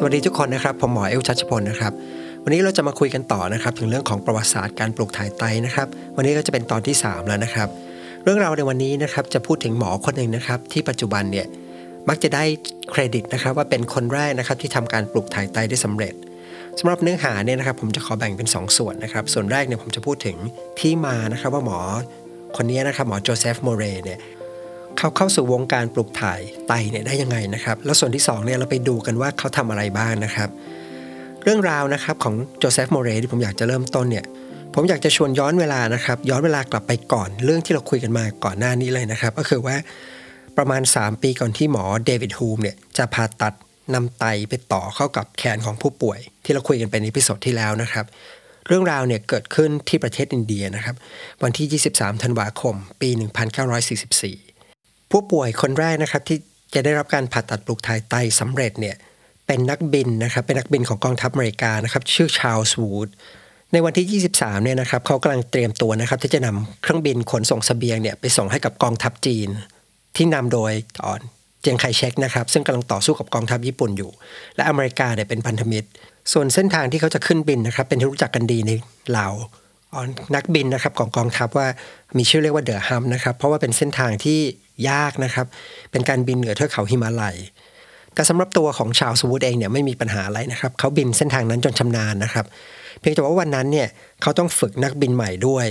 สวัสดีทุกคนนะครับ ผมหมอเอลชัชพลนะครับ วันนี้เราจะมาคุยกันต่อนะครับ ถึงเรื่องของประวัติศาสตร์การปลูกถ่ายไตนะครับ วันนี้ก็จะเป็นตอนที่ 3 แล้วนะครับ เรื่องราวในวันนี้นะครับจะพูดถึงหมอคนหนึ่งนะครับ ที่ปัจจุบันเนี่ยมักจะได้เครดิตนะครับ ว่าเป็นคนแรกนะครับที่ทำการปลูกถ่ายไตได้สำเร็จสำหรับเนื้อหาเนี่ยนะครับ ผมจะขอแบ่งเป็น 2 ส่วนนะครับ ส่วนแรกเนี่ยผมจะพูดถึงที่มานะครับว่าหมอคนนี้นะครับหมอโจเซฟโมเรเนี่ย เขาเข้าสู่วงการปลูกถ่ายไตเนี่ยได้ยังไงนะครับ แล้วส่วนที่2เนี่ยเราไปดูกันว่าเขาทำอะไรบ้างนะครับ เรื่องราวนะครับของโจเซฟโมเรที่ผมอยากจะเริ่มต้นเนี่ยผมอยากจะชวนย้อนเวลานะครับ ย้อนเวลากลับไปก่อนเรื่องที่เราคุยกันมาก่อนหน้านี้เลยนะครับ ก็คือว่าประมาณ 3 ปีก่อนที่หมอเดวิดฮูมเนี่ยจะผ่าตัดนำไตไปต่อเข้ากับแขนของผู้ป่วย ที่เราคุยกันไปใน episode ที่แล้วนะครับ เรื่องราวเนี่ยเกิดขึ้นที่ประเทศอินเดียนะครับ วันที่ 23 ธันวาคม ปี 1944 ผู้ป่วยคนแรกนะครับที่จะได้รับการผ่าตัดปลูกถ่ายไตสำเร็จเนี่ยเป็นนักบินนะครับเป็นนักบินของกองทัพอเมริกานะครับชื่อชาลส์วูดในวันที่ 23 เนี่ยนะครับเขากำลังเตรียมตัวนะครับที่จะนำเครื่องบินขนส่งสเสบียงเนี่ยไปส่งให้กับกองทัพจีน ที่นำโดยตอนเจียงไคเชกนะครับซึ่งกำลังต่อสู้กับกองทัพญี่ปุ่นอยู่ และอเมริกาเนี่ยเป็นพันธมิตร ส่วนเส้นทางที่เขาจะขึ้นบินนะครับเป็นที่รู้จักกันดีในลาว นักบินนะครับของกองทัพว่ามีชื่อเรียกว่าเดอะฮัมนะครับ เพราะว่าเป็นเส้นทางที่ยากนะครับ เป็นการบินเหนือเทือกเขาหิมาลัย แต่สำหรับตัวของชาวสวูดเองเนี่ยไม่มีปัญหาอะไรนะครับเขาบินเส้นทางนั้นจนชำนาญนะครับ เพียงแต่ว่าวันนั้นเนี่ยเขาต้องฝึกนักบินใหม่ด้วย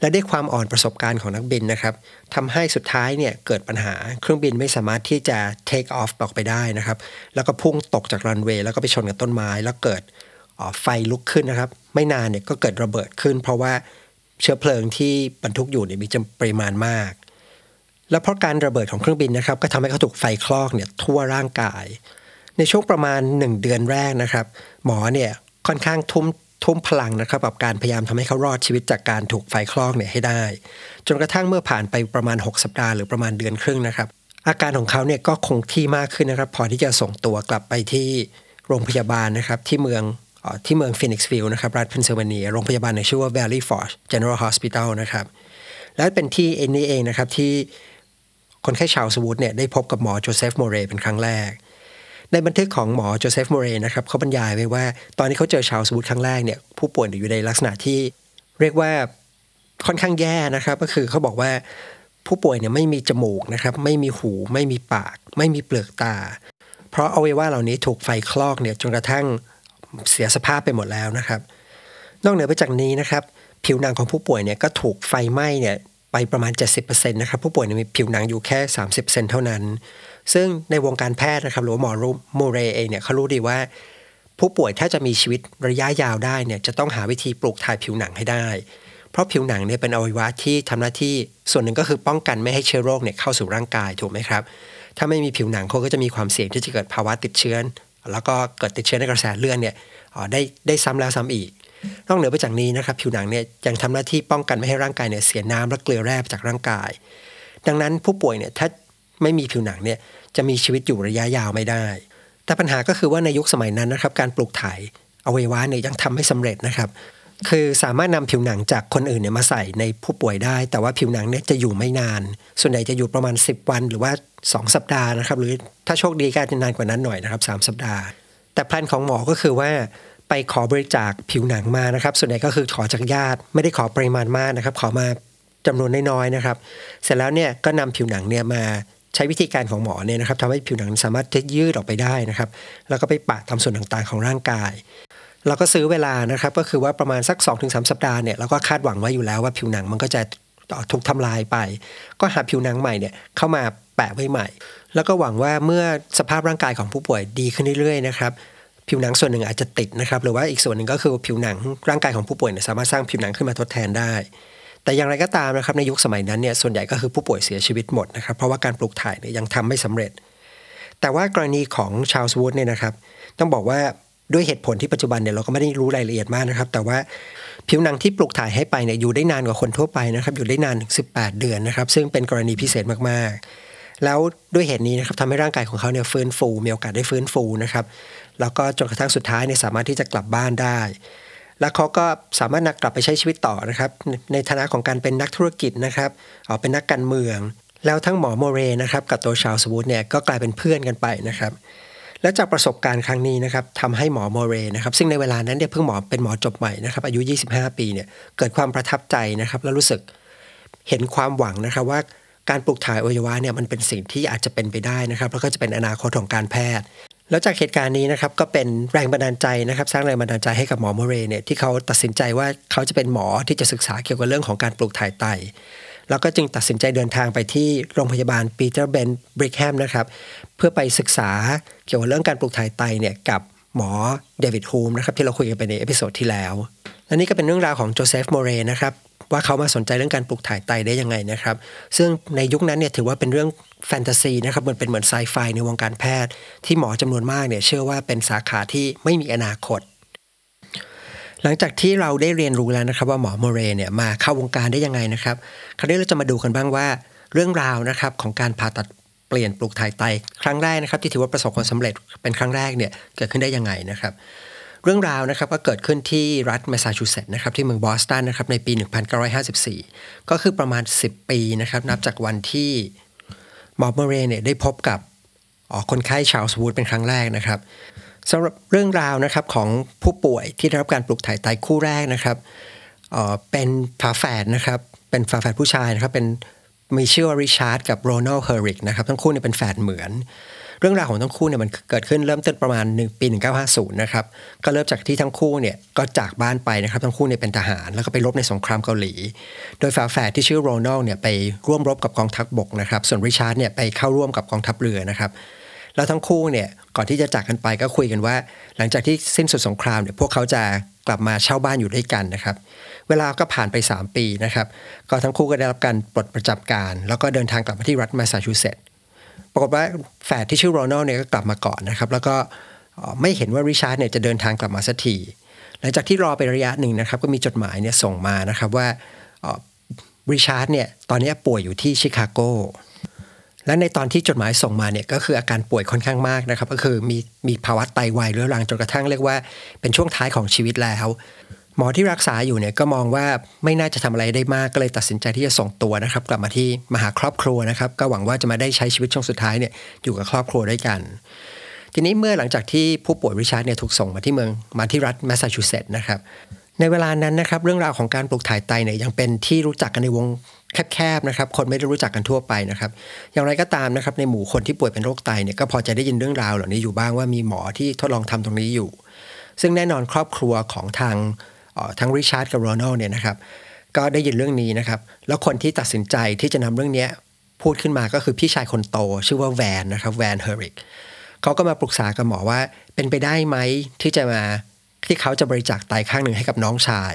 และด้วยความอ่อนประสบการณ์ของนักบินนะครับทำให้สุดท้ายเนี่ยเกิดปัญหาเครื่องบินไม่สามารถที่จะ take off ออกไปได้นะครับ แล้วก็พุ่งตกจากรันเวย์แล้วก็ไปชนกับต้นไม้ แล้วเกิดไฟลุกขึ้นนะครับ ไม่นานเนี่ยก็เกิดระเบิดขึ้น เพราะว่าเชื้อเพลิงที่บรรทุกอยู่เนี่ยมีจำปริมาณมาก และเพราะการระเบิดของเครื่องบินนะครับ ก็ทำให้เขาถูกไฟคลอกเนี่ยทั่วร่างกาย ในช่วงประมาณ 1 เดือนแรกนะครับ หมอเนี่ยค่อนข้างทุ่มทุ่มพลังนะครับกับการพยายามทำให้เขารอดชีวิตจากการถูกไฟคลอกเนี่ยให้ได้ จนกระทั่งเมื่อผ่านไปประมาณ 6 สัปดาห์หรือประมาณเดือนครึ่งนะครับ อาการของเขาเนี่ยก็คงที่มากขึ้นนะครับ พอที่จะส่งตัวกลับไปที่โรงพยาบาลนะครับที่เมือง ที่เมืองฟินิกซ์วิลล์นะครับรัฐเพนซิลเวเนียโรงพยาบาลในชื่อว่า Valley Forge General Hospital นะครับและเป็นที่แห่งนี้เองนะครับที่คนไข้ Charles Wood เนี่ยได้พบกับหมอโจเซฟโมเรเป็นครั้งแรก ในบันทึกของหมอโจเซฟโมเรนะครับเขาบรรยายไว้ว่า ตอนที่เขาเจอ Charles Wood ครั้งแรกเนี่ยผู้ป่วยอยู่ในลักษณะที่เรียกว่าค่อนข้างแย่นะครับก็คือเขาบอกว่าผู้ป่วยเนี่ยไม่มีจมูกนะครับไม่มีหูไม่มีปาก ไม่มีเปลือกตา เพราะอวัยวะเหล่านี้ถูกไฟคลอกเนี่ยจนกระทั่ง เสียสภาพไปหมดแล้วนะครับ นอกเหนือไปจากนี้นะครับ ผิวหนังของผู้ป่วยเนี่ยก็ถูกไฟไหม้เนี่ยไปประมาณ 70%นะครับผู้ป่วยมีผิวหนังอยู่แค่ 30%เท่านั้น ซึ่งในวงการแพทย์นะครับหรือหมอรูโมเรเองเนี่ยเขารู้ดีว่า ผู้ป่วยถ้าจะมีชีวิตระยะยาวได้เนี่ยจะต้องหาวิธีปลูกถ่ายผิวหนังให้ได้ เพราะผิวหนังเนี่ยเป็นอวัยวะที่ทำหน้าที่ส่วนหนึ่งก็คือป้องกันไม่ให้เชื้อโรคเนี่ยเข้าสู่ร่างกายถูกไหมครับถ้าไม่มีผิวหนังเขาก็จะมีความเสี่ยงที่จะเกิดภาวะติดเชื้อ แล้วก็เกิดติดเชื้อในกระแสเลือดเนี่ยได้ได้ซ้ำแล้วซ้ำอีก นอกเหนือไปจากนี้นะครับผิวหนังเนี่ยยังทำหน้าที่ป้องกันไม่ให้ร่างกายเนี่ยเสียน้ำและเกลือแร่จากร่างกาย ดังนั้นผู้ป่วยเนี่ยถ้าไม่มีผิวหนังเนี่ยจะมีชีวิตอยู่ระยะยาวไม่ได้ แต่ปัญหาก็คือว่าในยุคสมัยนั้นนะครับการปลูกถ่ายอวัยวะเนี่ยยังทำไม่สำเร็จนะครับ คือสามารถนำผิวหนังจากคนอื่นเนี่ยมาใส่ในผู้ป่วยได้ แต่ว่าผิวหนังเนี่ยจะอยู่ไม่นาน ส่วนใหญ่จะอยู่ประมาณ 10 วัน หรือว่า 2 สัปดาห์นะครับ หรือถ้าโชคดีก็จะนานกว่านั้นหน่อยนะครับ 3 สัปดาห์ แต่แพลนของหมอก็คือว่าไปขอบริจาคผิวหนังมานะครับ ส่วนใหญ่ก็คือขอจากญาติ ไม่ได้ขอปริมาณมากนะครับ ขอมาจำนวนน้อยๆนะครับ เสร็จแล้วเนี่ยก็นำผิวหนังเนี่ยมาใช้วิธีการของหมอเนี่ยนะครับทำให้ผิวหนังสามารถจะยืดออกไปได้นะครับ แล้วก็ไปปะตามส่วนต่างๆของร่างกาย เราก็ซื้อเวลานะครับ ก็คือว่าประมาณสัก 2-3 สัปดาห์เนี่ยเราก็คาดหวังไว้อยู่แล้วว่าผิวหนังมันก็จะถูกทำลายไป ก็หาผิวหนังใหม่เนี่ยเข้ามาแปะไว้ใหม่ แล้วก็หวังว่าเมื่อสภาพร่างกายของผู้ป่วยดีขึ้นเรื่อยๆนะครับผิวหนังส่วนหนึ่งอาจจะติดนะครับ หรือว่าอีกส่วนหนึ่งก็คือผิวหนังร่างกายของผู้ป่วยเนี่ยสามารถสร้างผิวหนังขึ้นมาทดแทนได้ แต่อย่างไรก็ตามนะครับในยุคสมัยนั้นเนี่ยส่วนใหญ่ก็คือผู้ป่วยเสียชีวิตหมดนะครับเพราะว่าการปลูกถ่ายเนี่ยยังทำไม่สำเร็จ แต่ว่ากรณีของชาลส์วูดเนี่ยนะครับ ต้องบอกว่า ด้วยเหตุผลที่ปัจจุบันเนี่ยเราก็ไม่ได้รู้รายละเอียดมากนะครับ แต่ว่าผิวหนังที่ปลูกถ่ายให้ไปเนี่ยอยู่ได้นานกว่าคนทั่วไปนะครับอยู่ได้นานถึง18 เดือนนะครับ ซึ่งเป็นกรณีพิเศษมากๆ แล้วด้วยเหตุนี้นะครับทำให้ร่างกายของเขาเนี่ยฟื้นฟู มีโอกาสได้ฟื้นฟูนะครับแล้วก็จนกระทั่งสุดท้ายเนี่ยสามารถที่จะกลับบ้านได้ แล้วเขาก็สามารถนักกลับไปใช้ชีวิตต่อนะครับ ในฐานะของการเป็นนักธุรกิจนะครับออเป็นนักการเมือง แล้วทั้งหมอโมเรนะครับกับตัวชาวสวูดเนี่ยก็กลายเป็นเพื่อนกันไปนะครับ และจากประสบการณ์ครั้งนี้นะครับทำให้หมอโมเรนะครับซึ่งในเวลานั้นเนี่ยเพิ่งหมอเป็นหมอจบใหม่นะครับอายุ 25 ปีเนี่ยเกิดความประทับใจนะครับแล้วรู้สึกเห็นความหวังนะครับว่าการปลูกถ่ายอวัยวะเนี่ยมันเป็นสิ่งที่อาจจะเป็นไปได้นะครับแล้วก็จะเป็นอนาคตของการแพทย์ แล้วจากเหตุการณ์นี้นะครับก็เป็นแรงบันดาลใจนะครับ สร้างแรงบันดาลใจให้กับหมอโมเรเนี่ยที่เขาตัดสินใจว่าเขาจะเป็นหมอที่จะศึกษาเกี่ยวกับเรื่องของการปลูกถ่ายไต แล้วก็จึงตัดสินใจเดินทางไปที่โรงพยาบาลปีเตอร์เบนบริกแฮมนะครับเพื่อไปศึกษาเกี่ยวกับเรื่องการปลูกถ่ายไตเนี่ยกับหมอเดวิดฮูมนะครับที่เราคุยกันไปใน episode ที่แล้ว และนี่ก็เป็นเรื่องราวของโจเซฟโมเรนะครับว่าเขามาสนใจเรื่องการปลูกถ่ายไตได้ยังไงนะครับ ซึ่งในยุคนั้นเนี่ยถือว่าเป็นเรื่องแฟนตาซีนะครับมันเป็นเหมือนไซไฟในวงการแพทย์ ที่หมอจำนวนมากเนี่ยเชื่อว่าเป็นสาขาที่ไม่มีอนาคต หลังจากที่เราได้เรียนรู้แล้วนะครับ ว่าหมอโมเรเนี่ยมาเข้าวงการได้ยังไงนะครับคราวนี้เราจะมาดูกันบ้างว่าเรื่องราวนะครับของการผ่าตัดเปลี่ยนปลูกถ่ายไต ครั้งแรกนะครับ ที่ถือว่าประสบความสำเร็จเป็นครั้งแรกเนี่ยเกิดขึ้นได้ยังไงนะครับ เรื่องราวนะครับก็เกิดขึ้นที่รัฐแมสซาชูเซตส์นะครับที่เมืองบอสตันนะครับในปี 1954 ก็คือประมาณ 10 ปีนะครับนับจากวันที่หมอเมเรเนี่ยได้พบกับคนไข้ชาวสวูดเป็นครั้งแรกนะครับ สำหรับเรื่องราวนะครับของผู้ป่วยที่ได้รับการปลูกถ่ายไตคู่แรกนะครับเป็นฝาแฝดนะครับ เป็นฝาแฝดผู้ชายนะครับ เป็นมีชื่อว่าริชาร์ดกับโรนัลด์ เฮอร์ริกนะครับทั้งคู่เนี่ยเป็นแฝดเหมือน เรื่องราวของทั้งคู่เนี่ยมันเกิดขึ้นเริ่มต้นประมาณ1ปี 1950 นะครับ ก็เริ่มจากที่ทั้งคู่เนี่ยก็จากบ้านไปนะครับ ทั้งคู่เนี่ยเป็นทหาร แล้วก็ไปรบในสงครามเกาหลี โดยฝาแฝดที่ชื่อโรนัลด์เนี่ยไปร่วมรบกับกองทัพบกนะครับ ส่วนริชาร์ดเนี่ยไปเข้าร่วมกับกองทัพเรือนะครับ แล้วทั้งคู่เนี่ยก่อนที่จะจากกันไปก็คุยกันว่า หลังจากที่สิ้นสุดสงครามเนี่ยพวกเขาจะกลับมาเช่าบ้านอยู่ด้วยกันนะครับ เวลาก็ผ่านไป 3 ปีนะครับ ก็ทั้งคู่ก็ได้รับการปลดประจำการ แล้วก็เดินทางกลับมาที่รัฐแมสซาชูเซตส์ปรากฏว่าแฝดที่ชื่อโรนัลเนี่ยก็กลับมาก่อนนะครับ แล้วก็ไม่เห็นว่าริชาร์ดเนี่ยจะเดินทางกลับมาสักทีหลังจากที่รอไประยะหนึ่งนะครับ ก็มีจดหมายเนี่ยส่งมานะครับว่าริชาร์ดเนี่ยตอนนี้ป่วยอยู่ที่ชิคาโก และในตอนที่จดหมายส่งมาเนี่ยก็คืออาการป่วยค่อนข้างมากนะครับ ก็คือมีมีภาวะไตวายเรื้อรังจนกระทั่งเรียกว่าเป็นช่วงท้ายของชีวิตแล้ว หมอที่รักษาอยู่เนี่ยก็มองว่าไม่น่าจะทำอะไรได้มากก็เลยตัดสินใจที่จะส่งตัวนะครับ กลับมาที่มาหาครอบครัวนะครับ ก็หวังว่าจะมาได้ใช้ชีวิตช่วงสุดท้ายเนี่ยอยู่กับครอบครัวด้วยกัน ทีนี้เมื่อหลังจากที่ผู้ป่วยริชาร์ดเนี่ยถูกส่งมาที่เมืองมาที่รัฐแมสซาชูเซตส์นะครับในเวลานั้นนะครับเรื่องราวของการปลูกถ่ายไตเนี่ยยังเป็นที่รู้จักกันในวง แคบๆนะครับ คนไม่ได้รู้จักกันทั่วไปนะครับ อย่างไรก็ตามนะครับในหมู่คนที่ป่วยเป็นโรคไตเนี่ยก็พอจะได้ยินเรื่องราวเหล่านี้อยู่บ้างว่ามีหมอที่ทดลองทำตรงนี้อยู่ ซึ่งแน่นอนครอบครัวของทางทั้งริชาร์ดกับโรนัลเนี่ยนะครับก็ได้ยินเรื่องนี้นะครับ แล้วคนที่ตัดสินใจที่จะนำเรื่องนี้พูดขึ้นมาก็คือพี่ชายคนโต ชื่อว่าแวนนะครับแวนเฮอริกเขาก็มาปรึกษากับหมอว่าเป็นไปได้ไหมที่จะมาที่เขาจะบริจาคไตข้างหนึ่งให้กับน้องชาย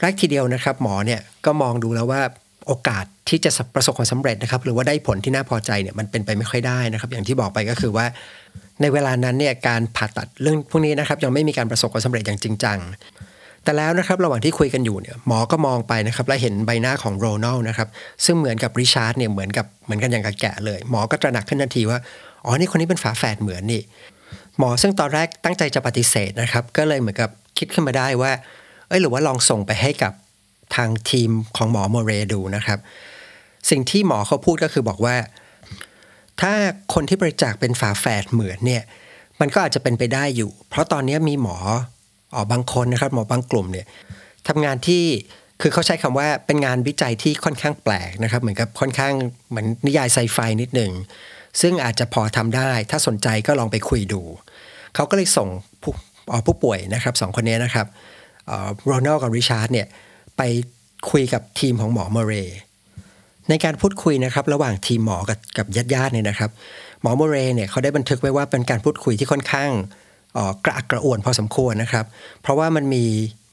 แรกทีเดียวนะครับ หมอเนี่ยก็มองดูแล้วว่า โอกาสที่จะประสบความสำเร็จนะครับ หรือว่าได้ผลที่น่าพอใจเนี่ยมันเป็นไปไม่ค่อยได้นะครับ อย่างที่บอกไปก็คือว่า ในเวลานั้นเนี่ยการผ่าตัดเรื่องพวกนี้นะครับ ยังไม่มีการประสบความสำเร็จอย่างจริงจังแต่แล้วนะครับระหว่างที่คุยกันอยู่เนี่ยหมอก็มองไปนะครับและเห็นใบหน้าของโรนัลนะครับซึ่งเหมือนกับริชาร์ดเนี่ยเหมือนกับเหมือนกันอย่างกับแกะเลย หมอก็ตระหนักขึ้นทันทีว่าอ๋อนี่คนนี้เป็นฝาแฝดเหมือนนี่หมอซึ่งตอนแรกตั้งใจจะปฏิเสธนะครับ ก็เลยเหมือนกับคิดขึ้นมาได้ว่า เอ้ยหรือว่าลองส่งไปให้กับ ทางทีมของหมอโมเรดูนะครับ สิ่งที่หมอเขาพูดก็คือบอกว่า ถ้าคนที่บริจาคเป็นฝาแฝดเหมือนเนี่ยมันก็อาจจะเป็นไปได้อยู่ เพราะตอนนี้มีหมออ๋อบางคนนะครับ หมอบางกลุ่มเนี่ยทำงานที่คือเขาใช้คำว่าเป็นงานวิจัยที่ค่อนข้างแปลกนะครับ เหมือนกับค่อนข้างเหมือนนิยายไซไฟนิดหนึ่งซึ่งอาจจะพอทำได้ ถ้าสนใจก็ลองไปคุยดู เขาก็เลยส่งผู้ผู้ป่วยนะครับสองคนนี้นะครับโรนัลกับริชาร์ดเนี่ย ไปคุยกับทีมของหมอเมเรในการพูดคุยนะครับ ระหว่างทีมหมอกับกับญาติญาติเนี่ยนะครับ หมอเมเรเนี่ยเขาได้บันทึกไว้ว่าเป็นการพูดคุยที่ค่อนข้างกระอักกระอ่วนพอสมควรนะครับ เพราะว่ามันมี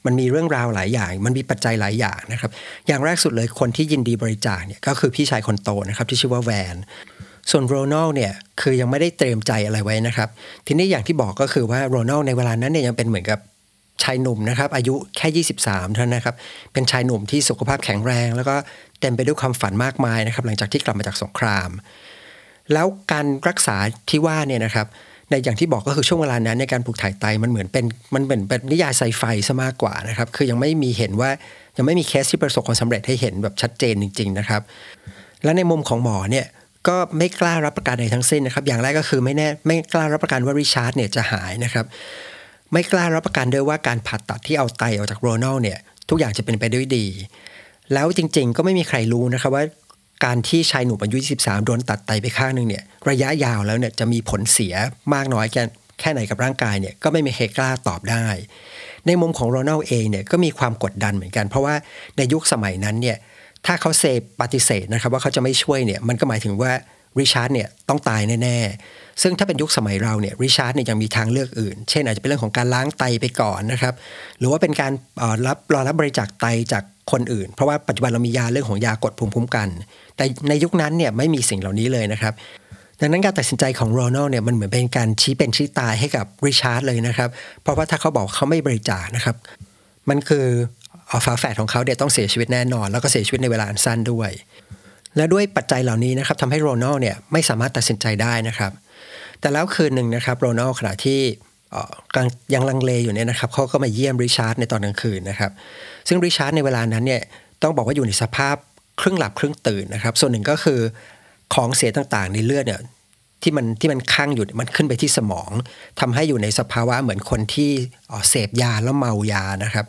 มันมีเรื่องราวหลายอย่าง มันมีปัจจัยหลายอย่างนะครับ อย่างแรกสุดเลยคนที่ยินดีบริจาคเนี่ยก็คือพี่ชายคนโตนะครับที่ชื่อว่าแวน ส่วนโรนัลเนี่ยคือยังไม่ได้เตรียมใจอะไรไว้นะครับ ทีนี้อย่างที่บอกก็คือว่าโรนัลในเวลานั้นเนี่ยยังเป็นเหมือนกับ ชายหนุ่มนะครับ อายุแค่ 23 เท่านั้นนะครับ เป็นชายหนุ่มที่สุขภาพแข็งแรง แล้วก็เต็มไปด้วยความฝันมากมายนะครับ หลังจากที่กลับมาจากสงคราม แล้วการรักษาที่ว่าเนี่ยนะครับในอย่างที่บอกก็คือช่วงเวลานั้นในการปลูกถ่ายไตมันเหมือนเป็นมันเหมือนเป็นนิยายไซไฟซะมากกว่านะครับ คือยังไม่มีเห็นว่ายังไม่มีเคสที่ประสบความสำเร็จให้เห็นแบบชัดเจนจริง ๆ นะครับ และในมุมของหมอเนี่ยก็ไม่กล้ารับประกันใดทั้งสิ้นนะครับ อย่างแรกก็คือไม่แน่ไม่กล้ารับประกันว่าริชาร์ดเนี่ยจะหายนะครับ ไม่กล้ารับประกันด้วยว่าการผ่าตัดที่เอาไตออกจากโรนัลเนี่ยทุกอย่างจะเป็นไปด้วยดี แล้วจริงๆ ก็ไม่มีใครรู้นะครับว่า การที่ชายหนุ่มอายุ 23 โดนตัดไตไปข้างหนึ่งเนี่ยระยะยาวแล้วเนี่ยจะมีผลเสียมากน้อยแค่แค่ไหนกับร่างกายเนี่ยก็ไม่มีใครกล้าตอบได้ ในมุมของโรนัลเองเนี่ยก็มีความกดดันเหมือนกัน เพราะว่าในยุคสมัยนั้นเนี่ยถ้าเขา say ปฏิเสธนะครับว่าเขาจะไม่ช่วยเนี่ยมันก็หมายถึงว่าริชาร์ดเนี่ยต้องตายแน่ๆ ซึ่งถ้าเป็นยุคสมัยเราเนี่ยริชาร์ดเนี่ยยังมีทางเลือกอื่น เช่นอาจจะเป็นเรื่องของการล้างไตไปก่อนนะครับหรือว่าเป็นการรับรอรับบริจาคไตจากคนอื่น เพราะว่าปัจจุบันเรามียาเรื่องของยากดภูมิคุ้มกัน แต่ในยุคนั้นเนี่ยไม่มีสิ่งเหล่านี้เลยนะครับดังนั้นการตัดสินใจของโรนัลเนี่ยมันเหมือนเป็นการชี้เป็นชี้ตายให้กับริชาร์ดเลยนะครับ เพราะว่าถ้าเขาบอกเขาไม่บริจาคนะครับมันคือฝาแฝดของเขาเดี๋ยต้องเสียชีวิตแน่นอน แล้วก็เสียชีวิตในเวลาอันสั้นด้วย และด้วยปัจจัยเหล่านี้นะครับทำให้โรนัลเนี่ยไม่สามารถตัดสินใจได้นะครับ แต่แล้วคืนหนึ่งนะครับโรนัลขณะที่ยังลังเลอยู่เนี่ยนะครับเขาก็มาเยี่ยมริชาร์ดในตอนกลางคืนนะครับ ซึ่งริชาร์ดในเวลานั้นเนี่ยต้องบอกว่าอยู่ในสภาพครึ่งหลับครึ่งตื่นนะครับ ส่วนหนึ่งก็คือของเสียต่างๆ ในเลือดเนี่ยที่มันที่มันค้างอยู่มันขึ้นไปที่สมองทำให้อยู่ในสภาวะเหมือนคนที่เสพยาแล้วเมายานะครับ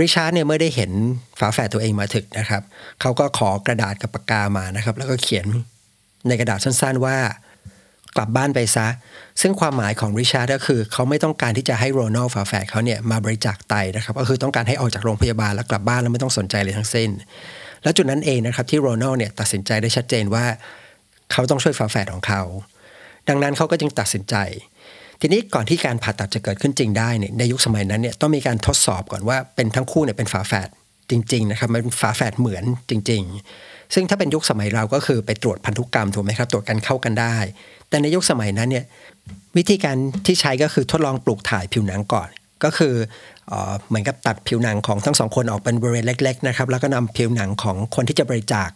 ริชาร์ดเนี่ยเมื่อได้เห็นฝาแฝดตัวเองมาถึงนะครับเขาก็ขอกระดาษกับปากกามานะครับ แล้วก็เขียนในกระดาษสั้นๆว่า กลับบ้านไปซะ ซึ่งความหมายของริชาร์ดก็คือ เขาไม่ต้องการที่จะให้โรนัลฝาแฝดเขาเนี่ยมาบริจาคไตนะครับ ก็คือต้องการให้ออกจากโรงพยาบาลแล้วกลับบ้านแล้วไม่ต้องสนใจเลยทั้งสิ้น แล้วจุดนั้นเองนะครับที่โรนัลเนี่ยตัดสินใจได้ชัดเจนว่า เขาต้องช่วยฝาแฝดของเขา ดังนั้นเขาก็จึงตัดสินใจ ทีนี้ก่อนที่การผ่าตัดจะเกิดขึ้นจริงได้เนี่ยในยุคสมัยนั้นเนี่ยต้องมีการทดสอบก่อนว่าเป็นทั้งคู่เนี่ยเป็นฝาแฝดจริงๆนะครับมันฝาแฝดเหมือนจริง ๆซึ่งถ้าเป็นยุคสมัยเราก็คือไปตรวจพันธุกรรมถูกไหมครับ ตรวจกันเข้ากันได้ แต่ในยุคสมัยนั้นเนี่ยวิธีการที่ใช้ก็คือทดลองปลูกถ่ายผิวหนังก่อน ก็คือเหมือนกับตัดผิวหนังของทั้งสองคนออกเป็นบริเวณเล็ก ๆ นะครับ แล้วก็นำผิวหนังของคนที่จะบริจาค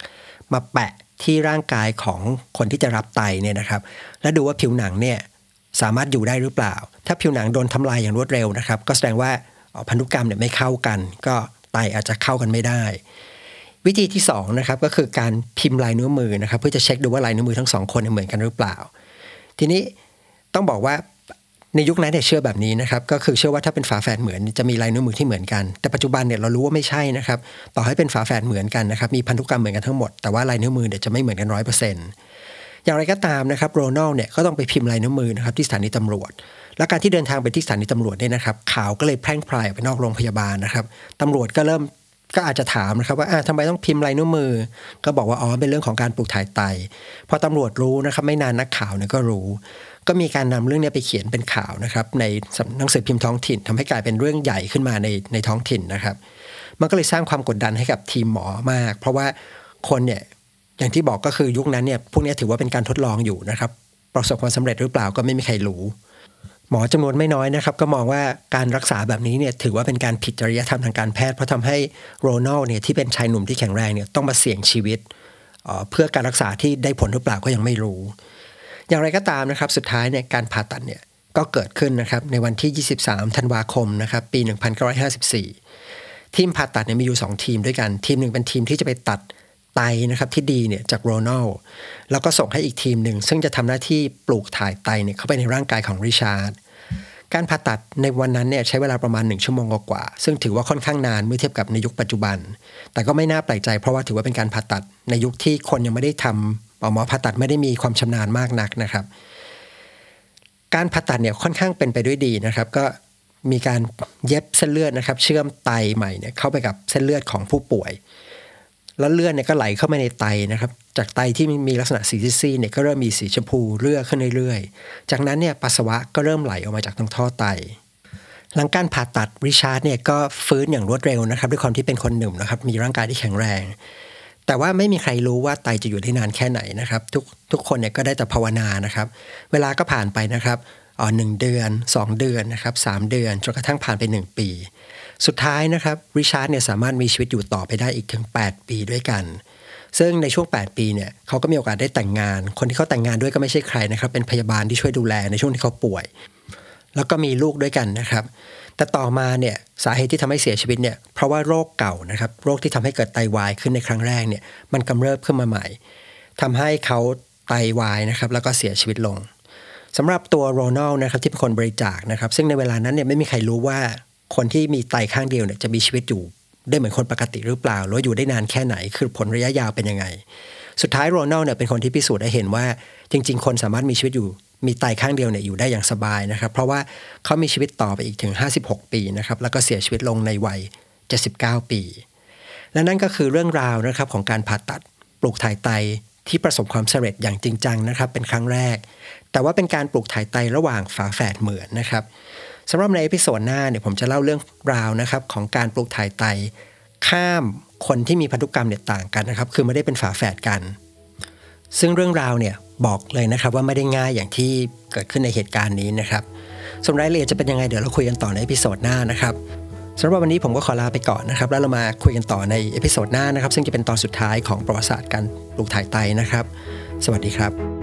มาแปะที่ร่างกายของคนที่จะรับไตเนี่ยนะครับ แล้วดูว่าผิวหนังเนี่ยสามารถอยู่ได้หรือเปล่า ถ้าผิวหนังโดนทำลายอย่างรวดเร็วนะครับ ก็แสดงว่าพันธุกรรมเนี่ยไม่เข้ากัน ก็ไตอาจจะเข้ากันไม่ได้ วิธีที่2นะครับก็คือการพิมพ์ลายนิ้วมือนะครับ เพื่อจะเช็คดูว่าลายนิ้วมือทั้งสองคนเหมือนกันหรือเปล่า ทีนี้ต้องบอกว่าในยุคนั้นเนี่ยเชื่อแบบนี้นะครับก็คือเชื่อว่าถ้าเป็นฝาแฝดเหมือนจะมีลายนิ้วมือที่เหมือนกัน แต่ปัจจุบันเนี่ยเรารู้ว่าไม่ใช่นะครับต่อให้เป็นฝาแฝดเหมือนกันนะครับมีพันธุกรรมเหมือนกันทั้งหมดแต่ว่าลายนิ้วมือเนี่ยจะไม่เหมือนกันร้อยเปอร์เซ็นต์อย่างไรก็ตามนะครับโรนัลเนี่ยก็ต้องไปพิมพ์ลายนิ้วมือนะครับที่สถานีตำรวจ และการที่เดินทางไปที่สถานีตำรวจเนี่ยนะครับข่าวก็เลยแพร่งพรายไปนอกโรงพยาบาลนะครับตำรวจก็เริ่ม ก็อาจจะถามนะครับว่าทำไมต้องพิมพ์ลายนิ้วมือ ก็บอกว่าอ๋อเป็นเรื่องของการปลูกถ่ายไตพอตำรวจรู้นะครับไม่นานนักข่าวเนี่ยก็รู้ ก็มีการนำเรื่องนี้ไปเขียนเป็นข่าวนะครับในหนังสือพิมพ์ท้องถิ่นทำให้กลายเป็นเรื่องใหญ่ขึ้นมาในในท้องถิ่นนะครับ มันก็เลยสร้างความกดดันให้กับทีมหมอมาก เพราะว่าคนเนี่ยอย่างที่บอกก็คือยุคนั้นเนี่ยพวกนี้ถือว่าเป็นการทดลองอยู่นะครับ ประสบความสำเร็จหรือเปล่าก็ไม่มีใครรู้ หมอจำนวนไม่น้อยนะครับ ก็มองว่าการรักษาแบบนี้เนี่ยถือว่าเป็นการผิดจริยธรรมทางการแพทย์ เพราะทำให้โรนัลเนี่ยที่เป็นชายหนุ่มที่แข็งแรงเนี่ยต้องมาเสี่ยงชีวิต เพื่อการรักษาที่ได้ผลหรือเปล่าก็ยังไม่รู้ อย่างไรก็ตามนะครับสุดท้ายเนี่ยการผ่าตัดเนี่ยก็เกิดขึ้นนะครับในวันที่ 23 ธันวาคมนะครับปี 1954 ทีมผ่าตัดเนี่ยมีอยู่ 2 ทีมด้วยกัน ทีมหนึ่งเป็นทีมที่จะไปตัด ไตนะครับที่ดีเนี่ยจากโรนัลแล้วก็ส่งให้อีกทีมหนึ่ง ซึ่งจะทำหน้าที่ปลูกถ่ายไตเนี่ยเข้าไปในร่างกายของริชาร์ดการผ่าตัดในวันนั้นเนี่ยใช้เวลาประมาณ 1 ชั่วโมงกว่า ซึ่งถือว่าค่อนข้างนานเมื่อเทียบกับในยุคปัจจุบัน แต่ก็ไม่น่าแปลกใจเพราะว่าถือว่าเป็นการผ่าตัดในยุคที่คนยังไม่ได้ทำหมอผ่าตัดไม่ได้มีความชำนาญมากนักนะครับ การผ่าตัดเนี่ยค่อนข้างเป็นไปด้วยดีนะครับ ก็มีการเย็บเส้นเลือดนะครับ เชื่อมไตใหม่เนี่ยเข้าไปกับเส้นเลือดของผู้ป่วย แล้วเลือดเนี่ยก็ไหลเข้ามาในไตนะครับ จากไตที่มีลักษณะสีซีเนี่ยก็เริ่มมีสีชมพูเลือดขึ้นเรื่อยๆ จากนั้นเนี่ยปัสสาวะก็เริ่มไหลออกมาจากทางท่อไต หลังการผ่าตัดริชาร์ดเนี่ยก็ฟื้นอย่างรวดเร็วนะครับด้วยความที่เป็นคนหนุ่มนะครับมีร่างกายที่แข็งแรง แต่ว่าไม่มีใครรู้ว่าไตจะอยู่ได้นานแค่ไหนนะครับ ทุกทุกคนเนี่ยก็ได้แต่ภาวนานะครับ เวลาก็ผ่านไปนะครับอ๋อหนึ่งเดือน 2 เดือนนะครับสามเดือนจนกระทั่งผ่านไป 1 ปี สุดท้ายนะครับริชาร์ดเนี่ยสามารถมีชีวิตอยู่ต่อไปได้อีกถึง 8 ปีด้วยกัน ซึ่งในช่วง 8 ปีเนี่ยเขาก็มีโอกาสได้แต่งงาน คนที่เขาแต่งงานด้วยก็ไม่ใช่ใครนะครับ เป็นพยาบาลที่ช่วยดูแลในช่วงที่เขาป่วย แล้วก็มีลูกด้วยกันนะครับ แต่ต่อมาเนี่ยสาเหตุที่ทำให้เสียชีวิตเนี่ยเพราะว่าโรคเก่านะครับโรคที่ทำให้เกิดไตาวายขึ้นในครั้งแรกเนี่ยมันกำเริบขึ้นมาใหม่ทำให้เขาไตวายนะครับแล้วก็เสียชีวิตลงสำหรับตัวโรนัลนะครับที่เป็นคนบริจาคนะครับ ซึ่งในเวลานั้นเนี่ยไม่มีใครรู้ว่า คนที่มีไตข้างเดียวเนี่ยจะมีชีวิตอยู่ ได้เหมือนคนปกติหรือเปล่าหรืออยู่ได้นานแค่ไหน คือผลระยะยาวเป็นยังไง สุดท้ายโรนัลเนี่ยเป็นคนที่พิสูจน์ได้เห็นว่า จริง ๆ คนสามารถมีชีวิตอยู่ มีไตข้างเดียวเนี่ยอยู่ได้อย่างสบายนะครับ เพราะว่าเขามีชีวิตต่อไปอีกถึง 56 ปีนะครับ แล้วก็เสียชีวิตลงในวัย 79 ปี และนั่นก็คือเรื่องราวนะครับของการผ่าตัดปลูกถ่ายไตที่ประสบความสำเร็จอย่างจริงจังนะครับเป็นครั้งแรก แต่ว่าเป็นการปลูกถ่ายไตระหว่างฝาแฝดเหมือนนะครับ สำหรับใน episode หน้าเนี่ยผมจะเล่าเรื่องราวนะครับของการปลูกถ่ายไต ข้ามคนที่มีพันธุกรรมเนี่ยต่างกันนะครับ คือไม่ได้เป็นฝาแฝดกัน ซึ่งเรื่องราวเนี่ยบอกเลยนะครับว่าไม่ได้ง่ายอย่างที่เกิดขึ้นในเหตุการณ์นี้นะครับส่วนรายละเอียดจะเป็นยังไงเดี๋ยวเราคุยกันต่อใน episode หน้านะครับสำหรับวันนี้ผมก็ขอลาไปก่อนนะครับ แล้วเรามาคุยกันต่อใน episode หน้านะครับ ซึ่งจะเป็นตอนสุดท้ายของประวัติศาสตร์การปลูกถ่ายไตนะครับ สวัสดีครับ